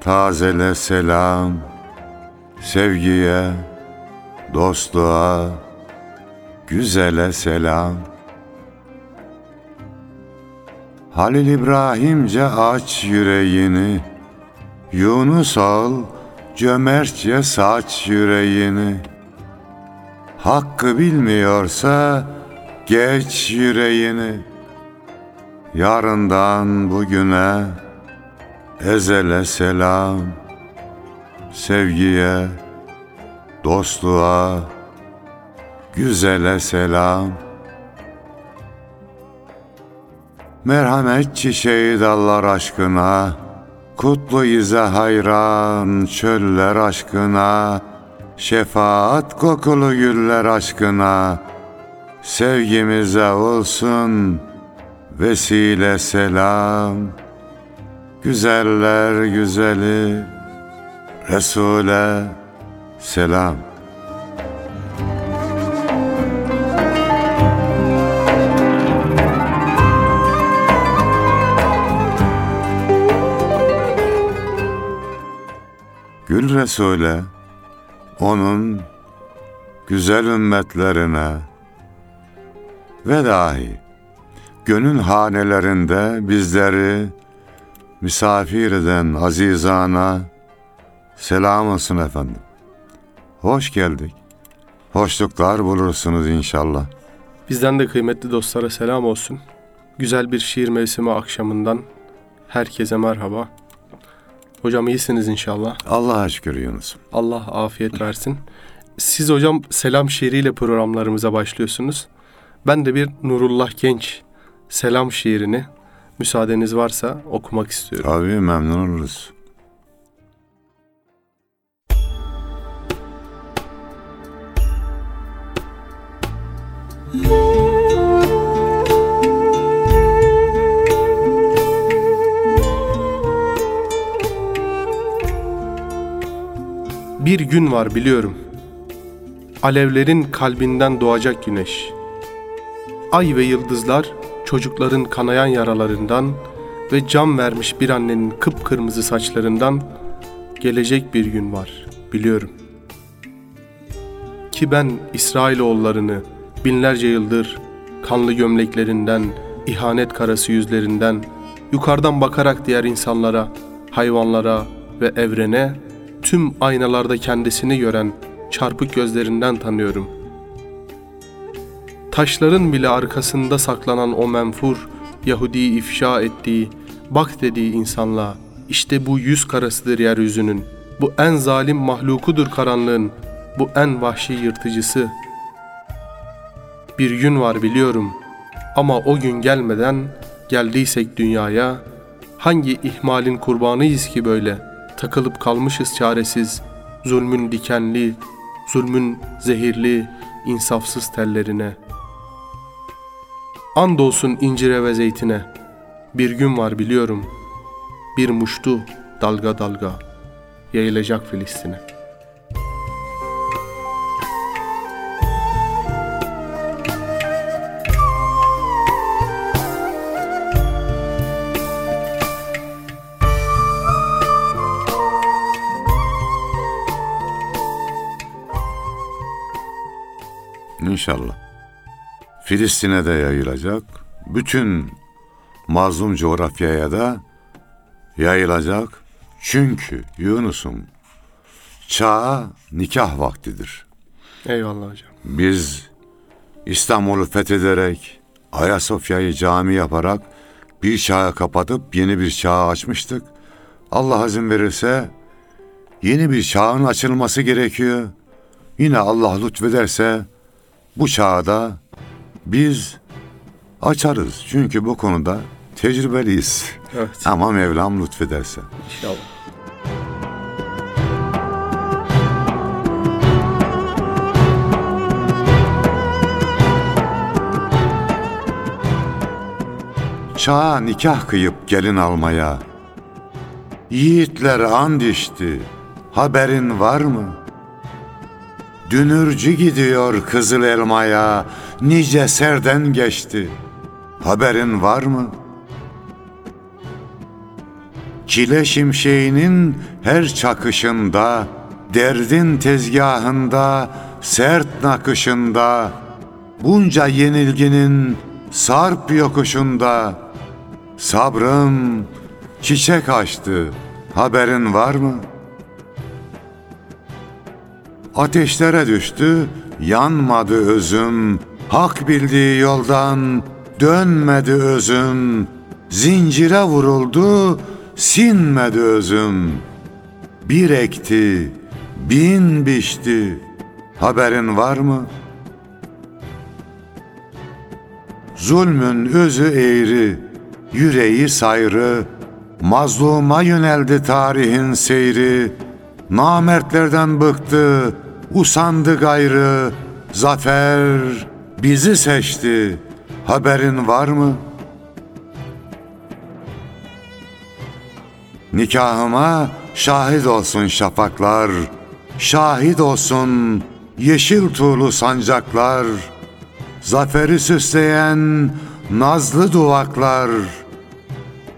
tazele selam, sevgiye, dostluğa, güzele selam. Halil İbrahimce aç yüreğini, Yunus al, cömertçe saç yüreğini. Hakkı bilmiyorsa geç yüreğini. Yarından bugüne ezele selam. Sevgiye, dostluğa, güzele selam. Merhamet çiçeği dallar aşkına, Kutlu ize hayran çöller aşkına, Şefaat kokulu güller aşkına, Sevgimize olsun vesile selam. Güzeller güzeli Resul'e selam. Gül Resul'e, onun güzel ümmetlerine ve dahi gönül hanelerinde bizleri misafir eden azizana selam olsun efendim. Hoş geldik. Hoşluklar bulursunuz inşallah. Bizden de kıymetli dostlara selam olsun. Güzel bir şiir mevsimi akşamından herkese merhaba. Hocam iyisiniz inşallah. Allah'a şükür Yunus. Allah afiyet versin. Siz hocam selam şiiriyle programlarımıza başlıyorsunuz. Ben de bir Nurullah Genç selam şiirini müsaadeniz varsa okumak istiyorum. Tabii memnun oluruz. Bir gün var biliyorum. Alevlerin kalbinden doğacak güneş. Ay ve yıldızlar çocukların kanayan yaralarından ve can vermiş bir annenin kıpkırmızı saçlarından gelecek bir gün var biliyorum. Ki ben İsrailoğullarını binlerce yıldır kanlı gömleklerinden, ihanet karası yüzlerinden, yukarıdan bakarak diğer insanlara, hayvanlara ve evrene tüm aynalarda kendisini gören çarpık gözlerinden tanıyorum. Taşların bile arkasında saklanan o menfur, Yahudi ifşa ettiği, bak dediği insanlığa, işte bu yüz karasıdır yeryüzünün, bu en zalim mahlukudur karanlığın, bu en vahşi yırtıcısı. Bir gün var biliyorum ama o gün gelmeden geldiysek dünyaya, hangi ihmalin kurbanıyız ki böyle?'' takılıp kalmışız çaresiz, zulmün dikenli, zulmün zehirli, insafsız tellerine. Andolsun incire ve zeytine, bir gün var biliyorum, bir muştu dalga dalga, yayılacak Filistin'e.'' İnşallah. Filistin'e de yayılacak. Bütün mazlum coğrafyaya da yayılacak. Çünkü Yunus'um çağa nikah vaktidir. Eyvallah hocam. Biz İstanbul'u fethederek Ayasofya'yı cami yaparak bir çağı kapatıp yeni bir çağı açmıştık. Allah izin verirse yeni bir çağın açılması gerekiyor. Yine Allah lütfederse bu çağda biz açarız. Çünkü bu konuda tecrübeliyiz. Evet. Ama Mevlam lütfederse. İnşallah. Çağa nikah kıyıp gelin almaya. Yiğitler and içti. Haberin var mı? Dünürcü gidiyor kızıl elmaya. Nice serden geçti. Haberin var mı? Çile şimşeğinin her çakışında, derdin tezgahında, sert nakışında, bunca yenilginin sarp yokuşunda, sabrım çiçek açtı, haberin var mı? Ateşlere düştü, yanmadı özüm, hak bildiği yoldan dönmedi özüm, zincire vuruldu, sinmedi özüm. Bir ekti, bin biçti, haberin var mı? Zulmün özü eğri, yüreği sayrı, mazluma yöneldi tarihin seyri, namertlerden bıktı, usandı gayrı, zafer bizi seçti, haberin var mı?'' Nikahıma şahit olsun şafaklar, şahit olsun yeşil tuğlu sancaklar, zaferi süsleyen nazlı duvaklar,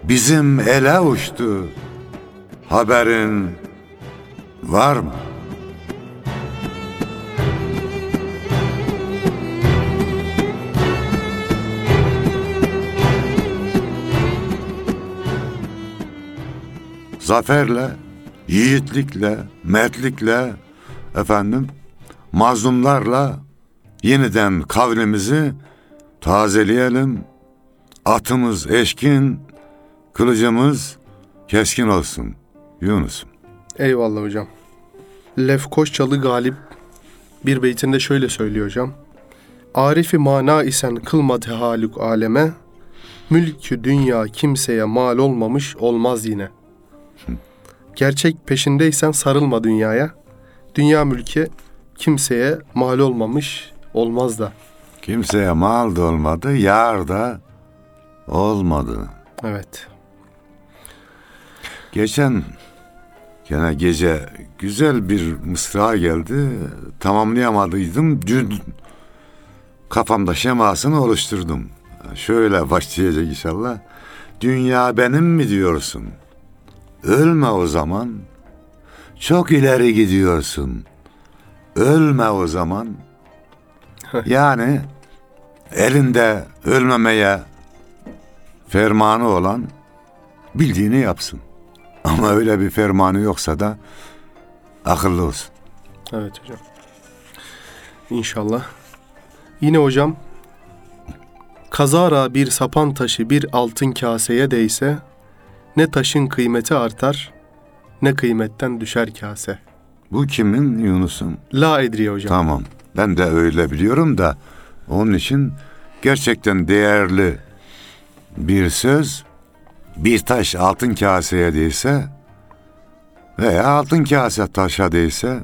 bizim ele uçtu. Haberin var mı? zaferle, yiğitlikle, mertlikle, efendim, mazlumlarla yeniden kavlimizi tazeleyelim. Atımız eşkin, kılıcımız keskin olsun. Yunus'um. Eyvallah hocam. Lefkoşçalı Galip bir beytinde şöyle söylüyor hocam. Arifi mana isen kılma tehalük aleme, mülkü dünya kimseye mal olmamış olmaz yine. Gerçek peşindeysen sarılma dünyaya. Dünya mülki kimseye mal olmamış olmaz da. Kimseye mal da olmadı, yar da olmadı. Evet. Geçen gene gece güzel bir mısra geldi. Tamamlayamadıydım. Dün kafamda şemasını oluşturdum. Şöyle başlayacak inşallah. Dünya benim mi diyorsun? Ölme o zaman. Çok ileri gidiyorsun. Ölme o zaman. Yani elinde ölmemeye fermanı olan bildiğini yapsın. Ama öyle bir fermanı yoksa da akıllı olsun. Evet hocam. İnşallah. Yine hocam kazara bir sapan taşı bir altın kaseye değse ne taşın kıymeti artar ne kıymetten düşer kase. Bu kimin Yunus'un? La edriye hocam. Tamam. Ben de öyle biliyorum da onun için gerçekten değerli bir söz bir taş altın kaseye değse veya altın kase taşa değse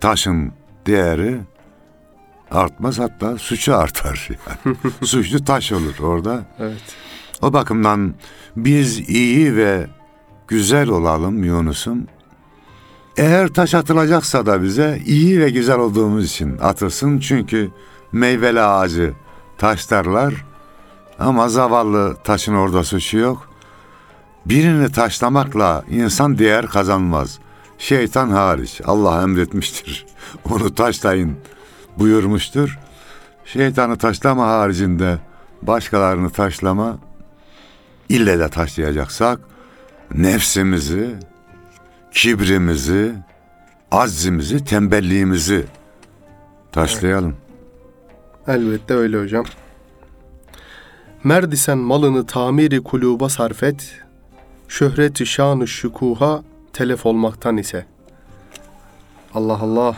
taşın değeri artmaz hatta suçu artar yani. Suçlu taş olur orada. Evet. O bakımdan biz iyi ve güzel olalım Yunus'um. Eğer taş atılacaksa da bize iyi ve güzel olduğumuz için atılsın. Çünkü meyveli ağacı taşlarlar ama zavallı taşın orada suçu yok. Birini taşlamakla insan değer kazanmaz. Şeytan hariç Allah emretmiştir. Onu taşlayın buyurmuştur. Şeytanı taşlama haricinde başkalarını taşlama ille de taşlayacaksak nefsimizi, kibrimizi, aczimizi, tembelliğimizi taşlayalım. Elbette öyle hocam. Merdisen malını tamiri kuluba sarf et. Şöhreti şanı şükuha telef olmaktan ise. Allah Allah.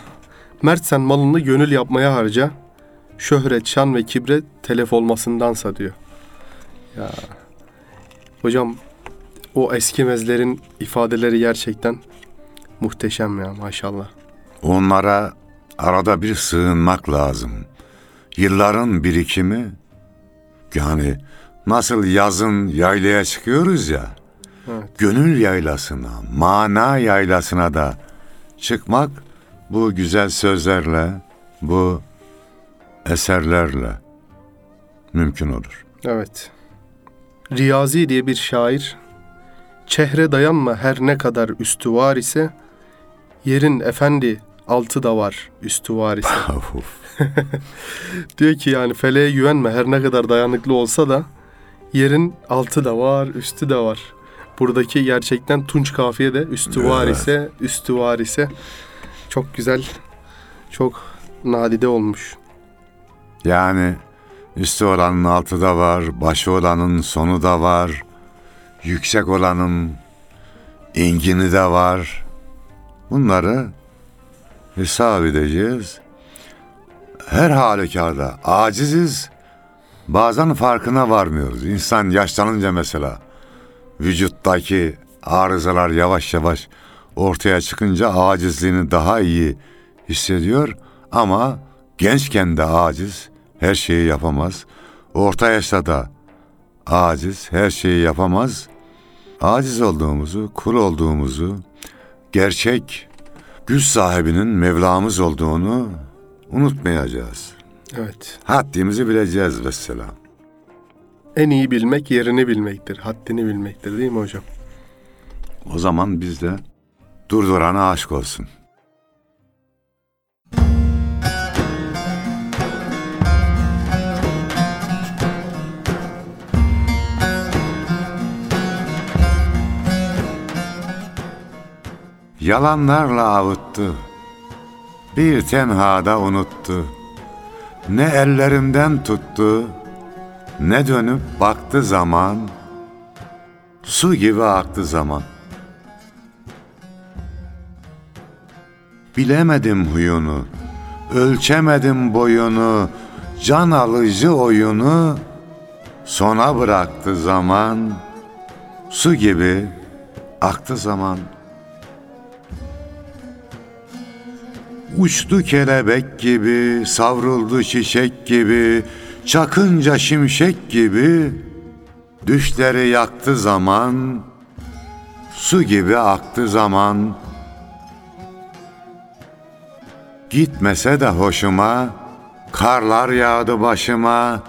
Mertsen malını gönül yapmaya harca. Şöhret, şan ve kibre telef olmasındansa diyor. Ya. Hocam O eskimezlerin ifadeleri gerçekten muhteşem ya maşallah. Onlara arada bir sığınmak lazım. Yılların birikimi yani nasıl yazın yaylaya çıkıyoruz ya. Evet. Gönül yaylasına, mana yaylasına da çıkmak bu güzel sözlerle, bu eserlerle mümkün olur. Evet. Riyazi diye bir şair, çehre dayanma her ne kadar üstü var ise, yerin efendi altı da var üstü var ise. Diyor ki yani feleğe güvenme her ne kadar dayanıklı olsa da yerin altı da var, üstü de var. Buradaki gerçekten tunç kafiye de üstü var Evet. ise, üstü var ise çok güzel, çok nadide olmuş. Yani üstü olanın altı da var, başı olanın sonu da var, yüksek olanın ingini de var. Bunları hesap edeceğiz. Her halükarda aciziz. Bazen farkına varmıyoruz. İnsan yaşlanınca mesela vücuttaki arızalar yavaş yavaş ortaya çıkınca acizliğini daha iyi hissediyor ama gençken de aciz, her şeyi yapamaz. Orta yaşta da aciz, her şeyi yapamaz. Aciz olduğumuzu, kul olduğumuzu, gerçek güç sahibinin Mevlamız olduğunu unutmayacağız. Evet. Haddimizi bileceğiz vesselam. En iyi bilmek yerini bilmektir, haddini bilmektir değil mi hocam? O zaman biz de durdurana aşk olsun. Yalanlarla avuttu, bir tenhada unuttu. Ne ellerimden tuttu, ne dönüp baktı zaman, su gibi aktı zaman. Bilemedim huyunu, ölçemedim boyunu, can alıcı oyunu, sona bıraktı zaman, su gibi aktı zaman. Uçtu kelebek gibi, savruldu çiçek gibi, çakınca şimşek gibi, düşleri yaktı zaman, su gibi aktı zaman. Gitmese de hoşuma, karlar yağdı başıma,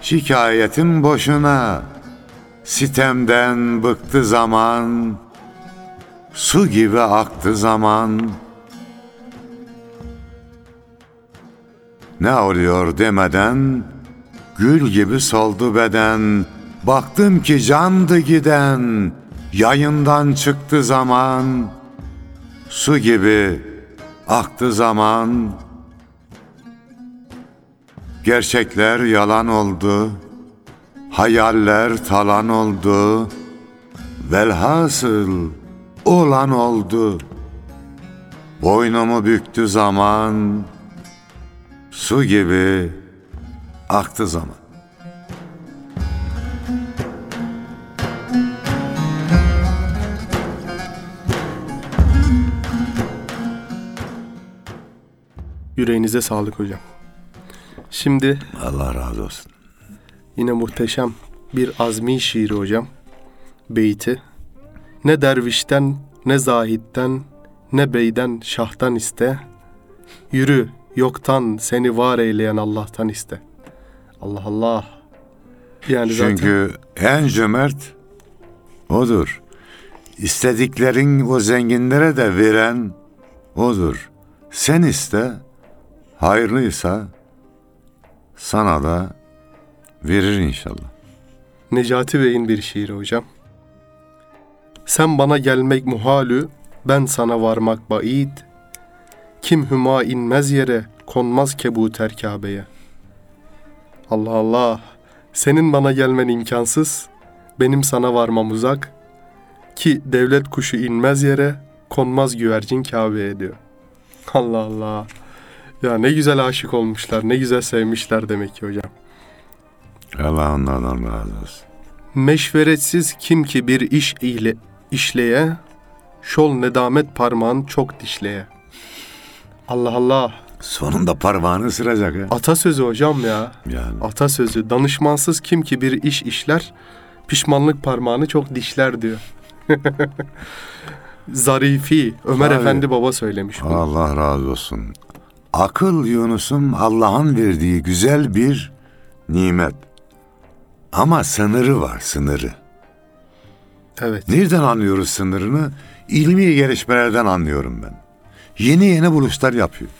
şikayetim boşuna, sitemden bıktı zaman, su gibi aktı zaman.'' Ne oluyor demeden Gül gibi soldu beden. Baktım ki candı giden Yayından çıktı zaman. Su gibi aktı zaman. Gerçekler yalan oldu Hayaller talan oldu. Velhasıl olan oldu. Boynumu büktü zaman Su gibi aktı zaman. Yüreğinize sağlık hocam. Şimdi Allah razı olsun. yine muhteşem bir azmi şiiri hocam. Beyti. Ne dervişten, ne zahitten, ne beyden, şahtan iste. Yürü, yoktan seni var eyleyen Allah'tan iste. Allah Allah. Yani zaten Çünkü en cömert odur. İstediklerin o zenginlere de veren odur. Sen iste, hayırlıysa sana da verir inşallah. Necati Bey'in bir şiiri hocam. Sen bana gelmek muhalü, ben sana varmak baid. Kim hüma inmez yere, konmaz kebuter Kabe'ye. Allah Allah, senin bana gelmen imkansız, benim sana varmam uzak. Ki devlet kuşu inmez yere, konmaz güvercin Kabe'ye diyor. Allah Allah. Ya ne güzel aşık olmuşlar, ne güzel sevmişler demek ki hocam. Allah onlardan razı olsun. Meşveretsiz kim ki bir iş ile işleye, şol nedamet parmağın çok dişleye. Allah Allah. Sonunda parmağını ısıracak ha. Atasözü hocam ya. Yani. Atasözü. Danışmansız kim ki bir iş işler, pişmanlık parmağını çok dişler diyor. Zarifi, Ömer Tabii. Efendi baba söylemiş bunu. Allah razı olsun. Akıl Yunus'um Allah'ın verdiği güzel bir nimet. Ama sınırı var, sınırı. Evet. Nereden anlıyoruz sınırını? İlmi gelişmelerden anlıyorum ben. Yeni yeni buluşlar yapıyor.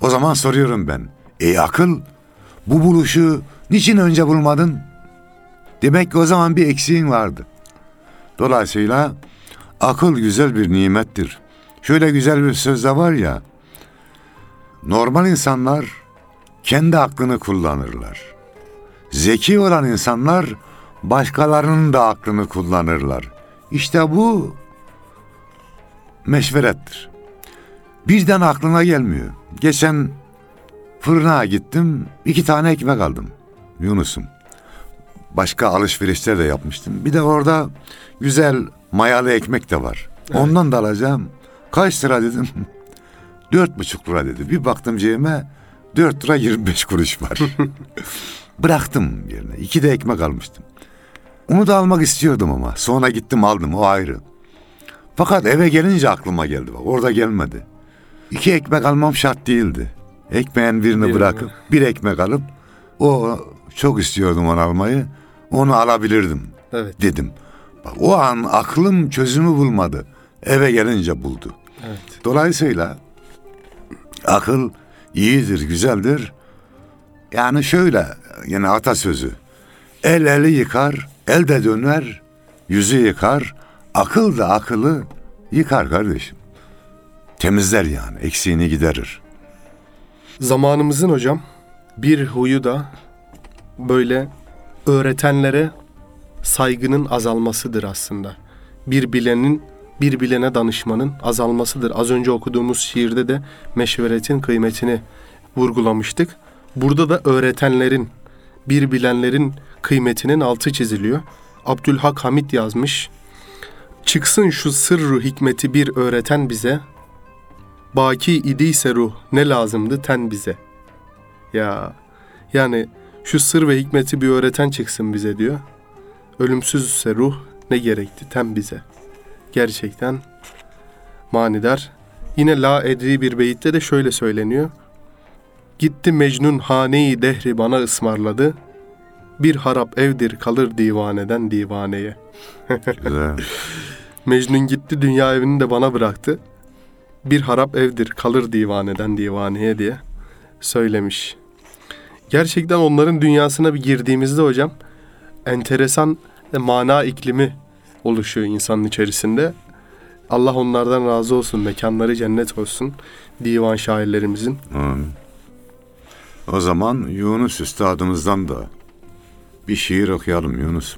O zaman soruyorum ben. Ey akıl, bu buluşu niçin önce bulmadın? Demek ki o zaman bir eksiğin vardı. Dolayısıyla akıl güzel bir nimettir. Şöyle güzel bir söz de var ya. Normal insanlar kendi aklını kullanırlar. Zeki olan insanlar başkalarının da aklını kullanırlar. İşte bu meşverettir. Birden aklına gelmiyor. Geçen fırına gittim, iki tane ekmek aldım. Yunus'um. Başka alışverişler de yapmıştım. Bir de orada güzel mayalı ekmek de var. Ondan da alacağım. Kaç lira dedim. Dört buçuk lira dedi. Bir baktım cebime dört lira yirmi beş kuruş var. Bıraktım yerine. İki de ekmek almıştım. Onu da almak istiyordum ama. Sonra gittim aldım o ayrı. Fakat eve gelince aklıma geldi bak. Orada gelmedi. İki ekmek almam şart değildi. Ekmeğin birini Birini. bırakıp bir ekmek alıp o çok istiyordum onu almayı. Onu alabilirdim Evet. dedim. Bak, o an aklım çözümü bulmadı. Eve gelince buldu. Evet. Dolayısıyla akıl iyidir, güzeldir. Yani şöyle yine atasözü. El eli yıkar, el de döner, yüzü yıkar. Akıl da akıllı yıkar kardeşim. Temizler yani, eksiğini giderir. Zamanımızın hocam bir huyu da böyle öğretenlere saygının azalmasıdır aslında. Bir bilenin bir bilene danışmanın azalmasıdır. Az önce okuduğumuz şiirde de meşveretin kıymetini vurgulamıştık. Burada da öğretenlerin, bir bilenlerin kıymetinin altı çiziliyor. Abdülhak Hamit yazmış. Çıksın şu sırru hikmeti bir öğreten bize. Baki idiyse ruh ne lazımdı ten bize. Ya yani şu sır ve hikmeti bir öğreten çıksın bize diyor. Ölümsüzse ruh ne gerekti ten bize. Gerçekten manidar. Yine la edri bir beyitte de şöyle söyleniyor. Gitti Mecnun haneyi dehri bana ısmarladı. Bir harap evdir kalır divaneden divaneye. Güzel. Mecnun gitti dünya evini de bana bıraktı. Bir harap evdir kalır divaneden divaneye diye söylemiş. Gerçekten onların dünyasına bir girdiğimizde hocam enteresan mana iklimi oluşuyor insanın içerisinde. Allah onlardan razı olsun, mekanları cennet olsun divan şairlerimizin. Amin. O zaman Yunus Üstadımızdan da bir şiir okuyalım Yunus.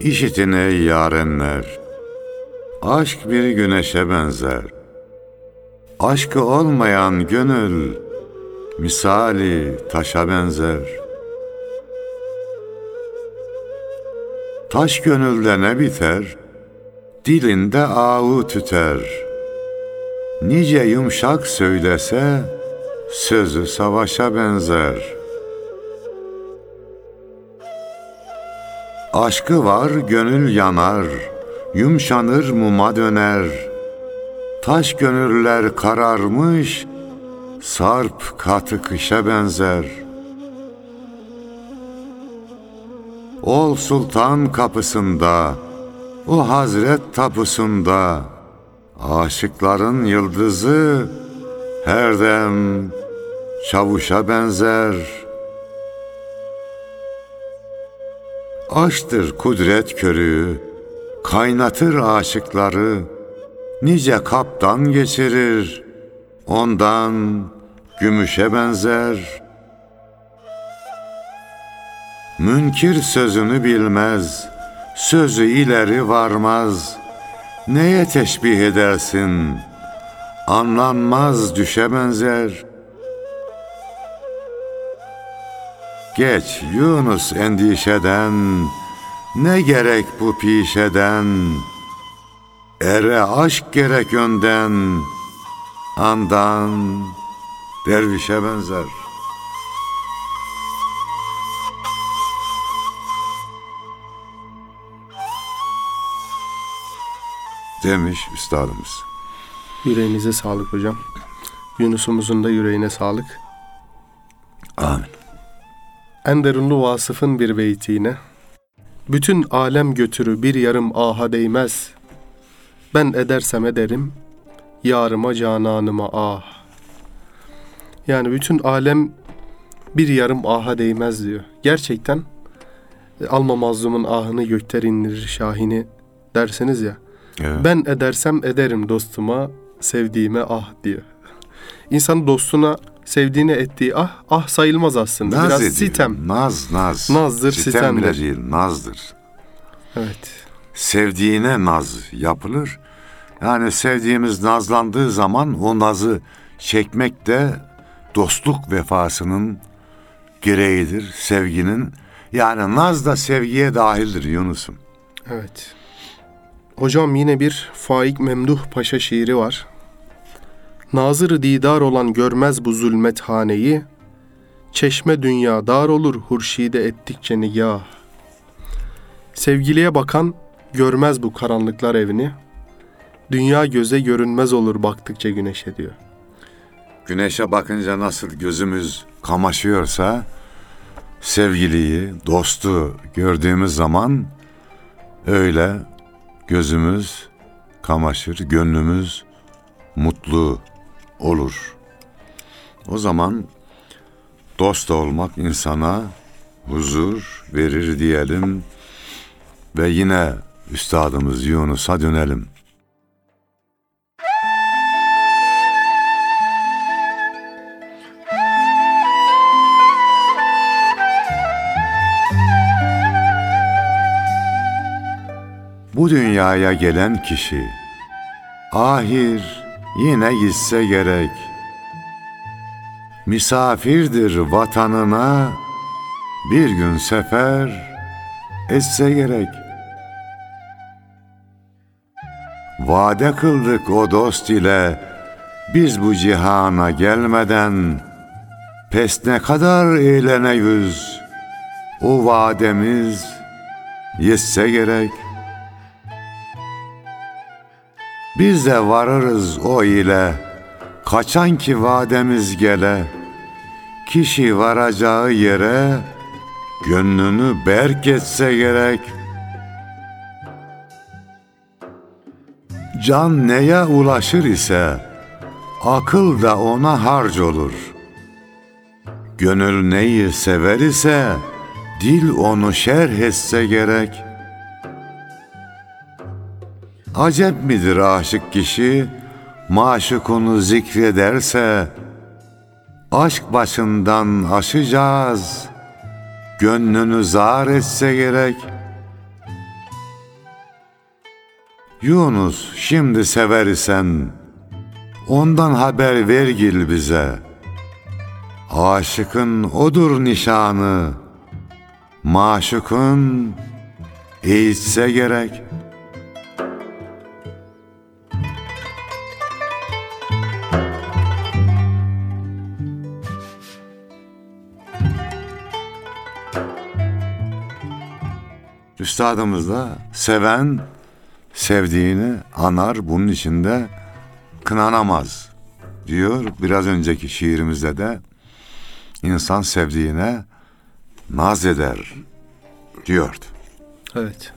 İşitin ey yarenler, aşk bir güneşe benzer. Aşkı olmayan gönül, misali taşa benzer. Taş gönülde ne biter, dilinde avu tüter. Nice yumuşak söylese, sözü savaşa benzer. Aşkı var gönül yanar, yumşanır muma döner. Taş gönüller kararmış, sarp katı kışa benzer. Ol sultan kapısında, o hazret tapusunda, aşıkların yıldızı her dem çavuşa benzer. Aştır kudret körü, kaynatır aşıkları, nice kaptan geçirir, ondan gümüşe benzer. Münkir sözünü bilmez, Sözü ileri varmaz, neye teşbih edersin? Anlanmaz düşe benzer. Geç Yunus endişeden, ne gerek bu pişeden? Ere aşk gerek önden, andan dervişe benzer. Demiş üstadımız. Yüreğinize sağlık hocam. Yunus'umuzun da yüreğine sağlık. Amin. En derunlu vasıfın bir beyti yine. Bütün alem götürü bir yarım aha değmez. Ben edersem ederim, yarıma cananıma ah. Yani bütün alem bir yarım aha değmez diyor. Gerçekten e, alma mazlumun ahını gökler indirir şahini derseniz ya. Evet. Ben edersem ederim dostuma, sevdiğime ah diyor. İnsan dostuna sevdiğine ettiği ah, ah sayılmaz aslında. Naz Biraz ediyor. sitem. Naz, naz. Nazdır, sitem bile sitemdir. değil, nazdır. Evet. Sevdiğine naz yapılır. Yani sevdiğimiz nazlandığı zaman o nazı çekmek de dostluk vefasının gereğidir, sevginin. Yani naz da sevgiye dahildir Yunus'um. Evet. Hocam yine bir Faik Memduh Paşa şiiri var. Nazır didar olan görmez bu zulmet haneyi, çeşme dünya dar olur hurşide ettikçe nigah. Sevgiliye bakan görmez bu karanlıklar evini, dünya göze görünmez olur baktıkça güneşe diyor. Güneşe bakınca nasıl gözümüz kamaşıyorsa, sevgiliyi, dostu gördüğümüz zaman öyle gözümüz kamaşır, gönlümüz mutlu olur. O zaman dost olmak insana huzur verir diyelim ve yine üstadımız Yunus'a dönelim. Bu dünyaya gelen kişi ahir yine gitse gerek. Misafirdir vatanına bir gün sefer etse gerek. Vade kıldık o dost ile biz bu cihana gelmeden pes ne kadar eğlene yüz o vademiz yetse gerek. Biz de varırız o ile, kaçan ki vademiz gele. Kişi varacağı yere, gönlünü berk etse gerek. Can neye ulaşır ise, akıl da ona harc olur. Gönül neyi sever ise, dil onu şerh etse gerek.'' Acep midir aşık kişi, maşukunu zikrederse, aşk başından aşacağız, gönlünü zar etse gerek. Yunus şimdi sever isen, ondan haber vergil bize. Aşıkın odur nişanı, maşukun eğitse gerek.'' Üstadımız da seven sevdiğini anar bunun içinde kınanamaz diyor. Biraz önceki şiirimizde de insan sevdiğine naz eder diyordu. Evet.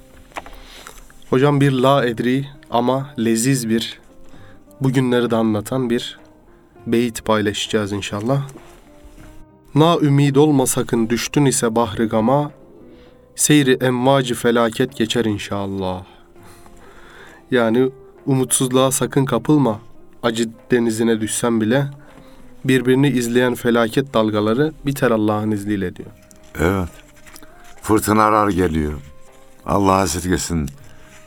Hocam bir la edri ama leziz bir bugünleri de anlatan bir beyit paylaşacağız inşallah. Na ümid olma sakın düştün ise bahri gama seyri emvacı felaket geçer inşallah. Yani umutsuzluğa sakın kapılma. Acı denizine düşsen bile birbirini izleyen felaket dalgaları biter Allah'ın izniyle diyor. Evet. Fırtınalar geliyor. Allah esirgesin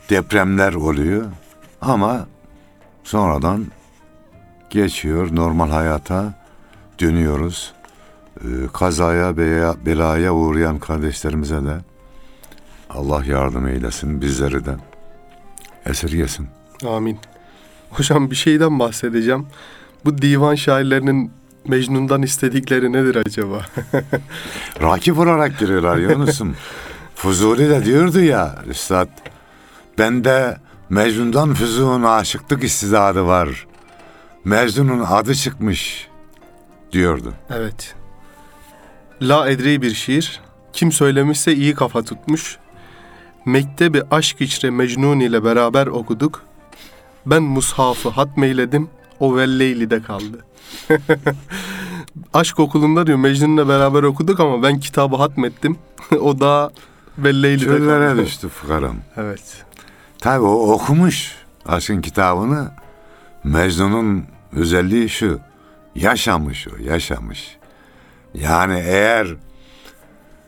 depremler oluyor ama sonradan geçiyor normal hayata dönüyoruz. Ee, kazaya beya, belaya uğrayan kardeşlerimize de Allah yardım eylesin bizleri de esirgesin. Amin. Hocam bir şeyden bahsedeceğim. Bu divan şairlerinin Mecnun'dan istedikleri nedir acaba? Rakip olarak giriyorlar Yunus'um. Fuzuli de diyordu ya Üstad, bende Mecnun'dan Füzu'nun aşıklık istidadı var. Mecnun'un adı çıkmış diyordu. evet. La edri bir şiir. Kim söylemişse iyi kafa tutmuş. Mektebi aşk içre Mecnun ile beraber okuduk. Ben mushafı hatmeyledim. O Velleyli'de kaldı. aşk okulunda diyor Mecnun'la beraber okuduk ama ben kitabı hatmettim. o da Velleyli'de Çöllere kaldı. düştü fıkaram. Evet. Tabi o okumuş aşkın kitabını. Mecnun'un özelliği şu. Yaşamış o, yaşamış. Yani eğer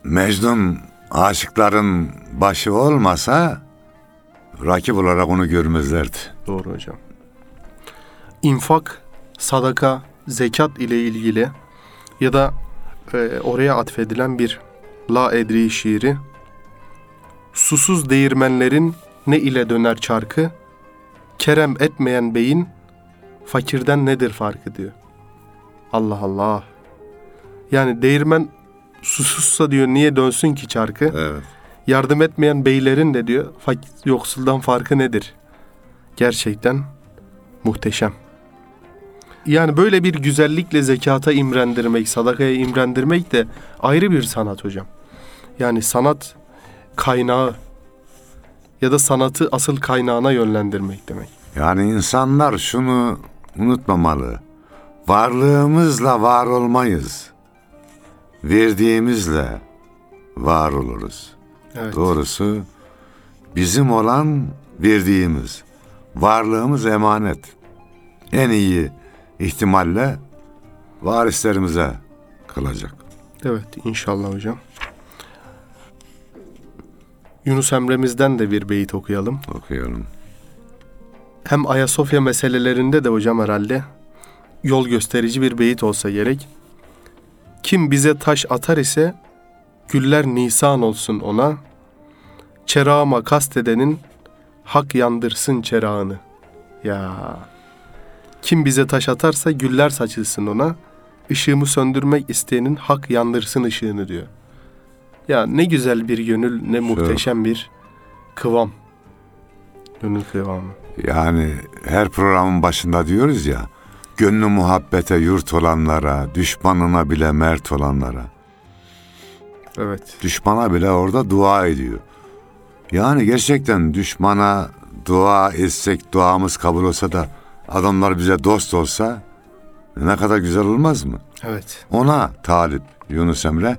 Mecnun aşıkların başı olmasa rakip olarak onu görmezlerdi. Doğru hocam. İnfak, sadaka, zekat ile ilgili ya da e, oraya atfedilen bir La Edri şiiri. Susuz değirmenlerin ne ile döner çarkı, kerem etmeyen beyin fakirden nedir farkı diyor. Allah Allah. Yani değirmen susuzsa diyor niye dönsün ki çarkı? Evet. Yardım etmeyen beylerin de diyor yoksuldan farkı nedir? Gerçekten muhteşem. Yani böyle bir güzellikle zekata imrendirmek, sadakaya imrendirmek de ayrı bir sanat hocam. Yani sanat kaynağı ya da sanatı asıl kaynağına yönlendirmek demek. Yani insanlar şunu unutmamalı. Varlığımızla var olmayız. Verdiğimizle var oluruz. Evet. Doğrusu bizim olan verdiğimiz. Varlığımız emanet. En iyi ihtimalle varislerimize kalacak. Evet inşallah hocam. Yunus Emre'mizden de bir beyit okuyalım. Okuyalım. hem Ayasofya meselelerinde de hocam herhalde yol gösterici bir beyit olsa gerek. Kim bize taş atar ise güller nisan olsun ona. Çerağıma kastedenin hak yandırsın çerağını. Ya kim bize taş atarsa güller saçılsın ona. Işığımı söndürmek isteyenin hak yandırsın ışığını diyor. Ya ne güzel bir gönül, ne muhteşem bir kıvam. Gönül kıvamı. Yani her programın başında diyoruz ya, gönlü muhabbete yurt olanlara, düşmanına bile mert olanlara. Evet. Düşmana bile orada dua ediyor. Yani gerçekten düşmana dua etsek, duamız kabul olsa da adamlar bize dost olsa ne kadar güzel olmaz mı? Evet. Ona talip Yunus Emre.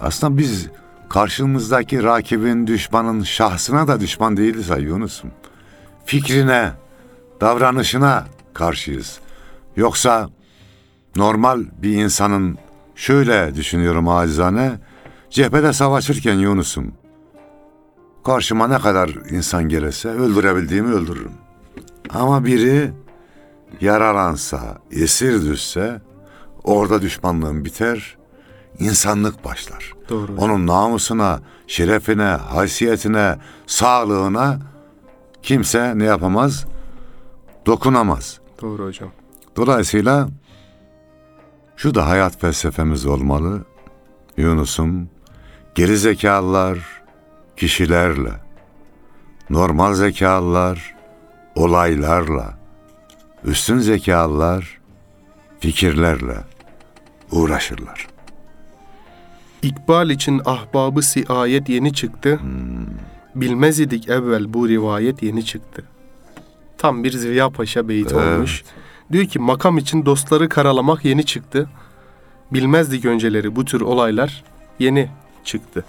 Aslında biz karşımızdaki rakibin, düşmanın şahsına da düşman değiliz ha Yunus'um. Fikrine, davranışına karşıyız. Yoksa normal bir insanın şöyle düşünüyorum acizane, cephede savaşırken Yunus'um. Karşıma ne kadar insan gelirse öldürebildiğimi öldürürüm. Ama biri yaralansa, esir düşse orada düşmanlığım biter, insanlık başlar. Doğru. Onun namusuna, şerefine, haysiyetine, sağlığına kimse ne yapamaz? Dokunamaz. Doğru hocam. Dolayısıyla şu da hayat felsefemiz olmalı. Yunus'um, geri zekalılar kişilerle, normal zekalılar olaylarla, üstün zekalılar fikirlerle uğraşırlar. İkbal için ahbabı siayet yeni çıktı. Bilmez idik evvel bu rivayet yeni çıktı. Tam bir Ziya Paşa beyti Evet. olmuş. Diyor ki makam için dostları karalamak yeni çıktı. Bilmezdik önceleri bu tür olaylar yeni çıktı.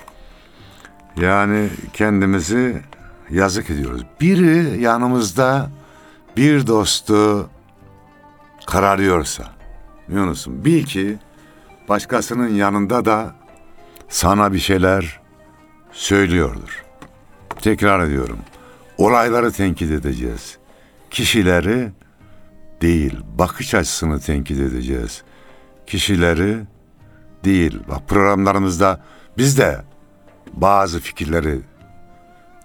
Yani kendimizi yazık ediyoruz. Biri yanımızda bir dostu kararıyorsa, Yunus'um bil ki başkasının yanında da sana bir şeyler söylüyordur. Tekrar ediyorum. Olayları tenkit edeceğiz. Kişileri değil, bakış açısını tenkit edeceğiz. Kişileri değil. Bak programlarımızda biz de bazı fikirleri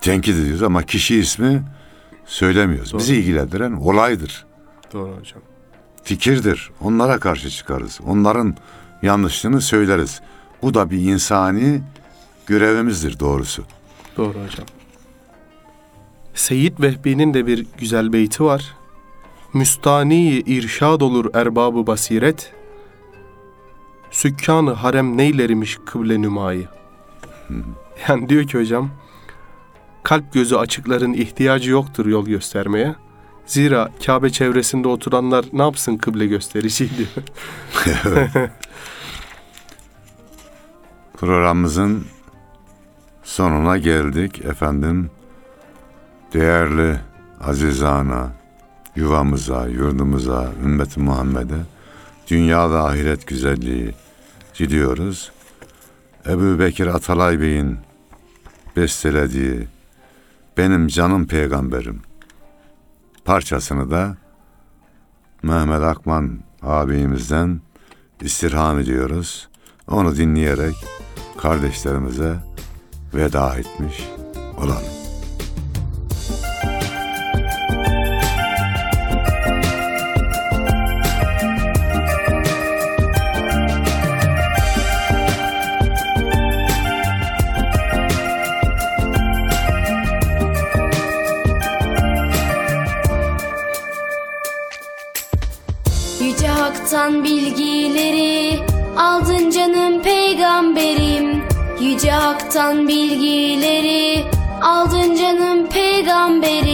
tenkit ediyoruz ama kişi ismi söylemiyoruz. Bizi ilgilendiren olaydır, Doğru hocam. fikirdir. Onlara karşı çıkarız. Onların yanlışlığını söyleriz. Bu da bir insani görevimizdir doğrusu. Doğru hocam. Seyyid Vehbi'nin de bir güzel beyti var. Müstani irşad olur erbabı basiret. Sükkanı harem neylerimiş kıble nümayı. Yani diyor ki hocam, kalp gözü açıkların ihtiyacı yoktur yol göstermeye. Zira Kabe çevresinde oturanlar ne yapsın kıble gösterici diyor. Programımızın sonuna geldik efendim. Değerli azizana, yuvamıza, yurdumuza, ümmeti Muhammed'e dünya ve ahiret güzelliği diliyoruz. Ebu Bekir Atalay Bey'in bestelediği Benim Canım Peygamberim parçasını da Mehmet Akman abimizden istirham ediyoruz. Onu dinleyerek kardeşlerimize veda etmiş olalım. Hak'tan bilgileri aldın canım peygamberim. Yüce Hak'tan bilgileri aldın canım peygamberim.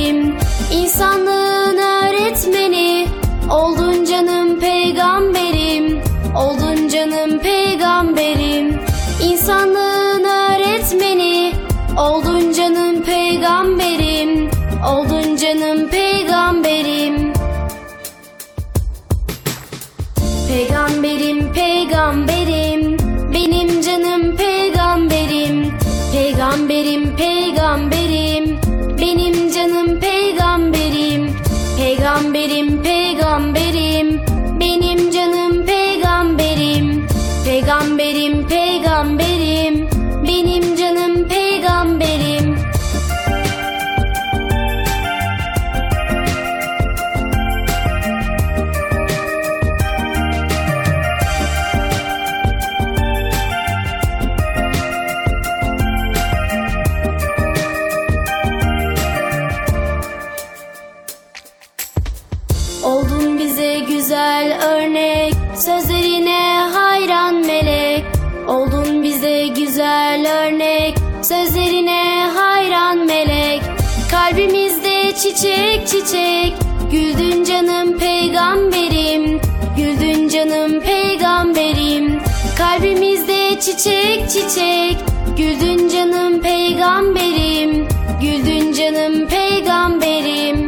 Güzel örnek. Sözlerine hayran melek. Oldun bize güzel örnek. Sözlerine hayran melek. Kalbimizde çiçek çiçek. Güldün canım peygamberim. Güldün canım peygamberim. Kalbimizde çiçek çiçek. Güldün canım peygamberim. Güldün canım peygamberim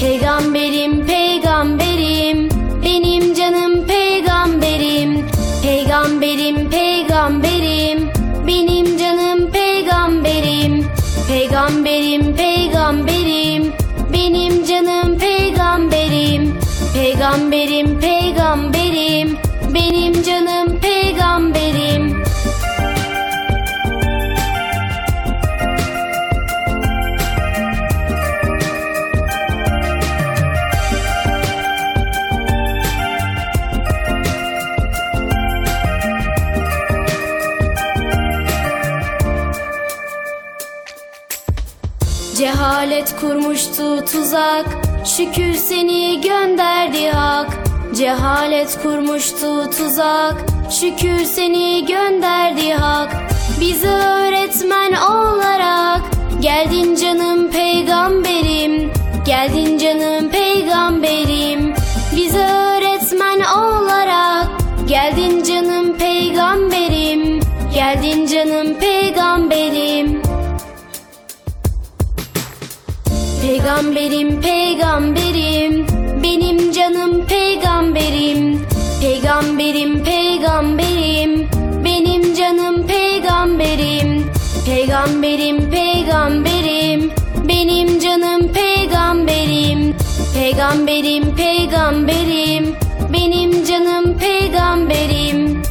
Peygamberim peygamberim benim canım peygamberim. Peygamberim peygamberim benim canım peygamberim. Peygamberim peygamberim benim canım peygamberim. Peygamberim peygamberim benim canım Cehalet kurmuştu tuzak Şükür seni gönderdi hak. Cehalet kurmuştu tuzak Şükür seni gönderdi hak. Bize öğretmen olarak Geldin canım peygamberim. Geldin canım peygamberim. Bize öğretmen olarak Geldin canım peygamberim. Geldin canım peygamberim Peygamberim peygamberim. Benim canım peygamberim. Peygamberim peygamberim. Benim canım peygamberim. Peygamberim peygamberim. Benim canım peygamberim. Peygamberim peygamberim. Benim canım peygamberim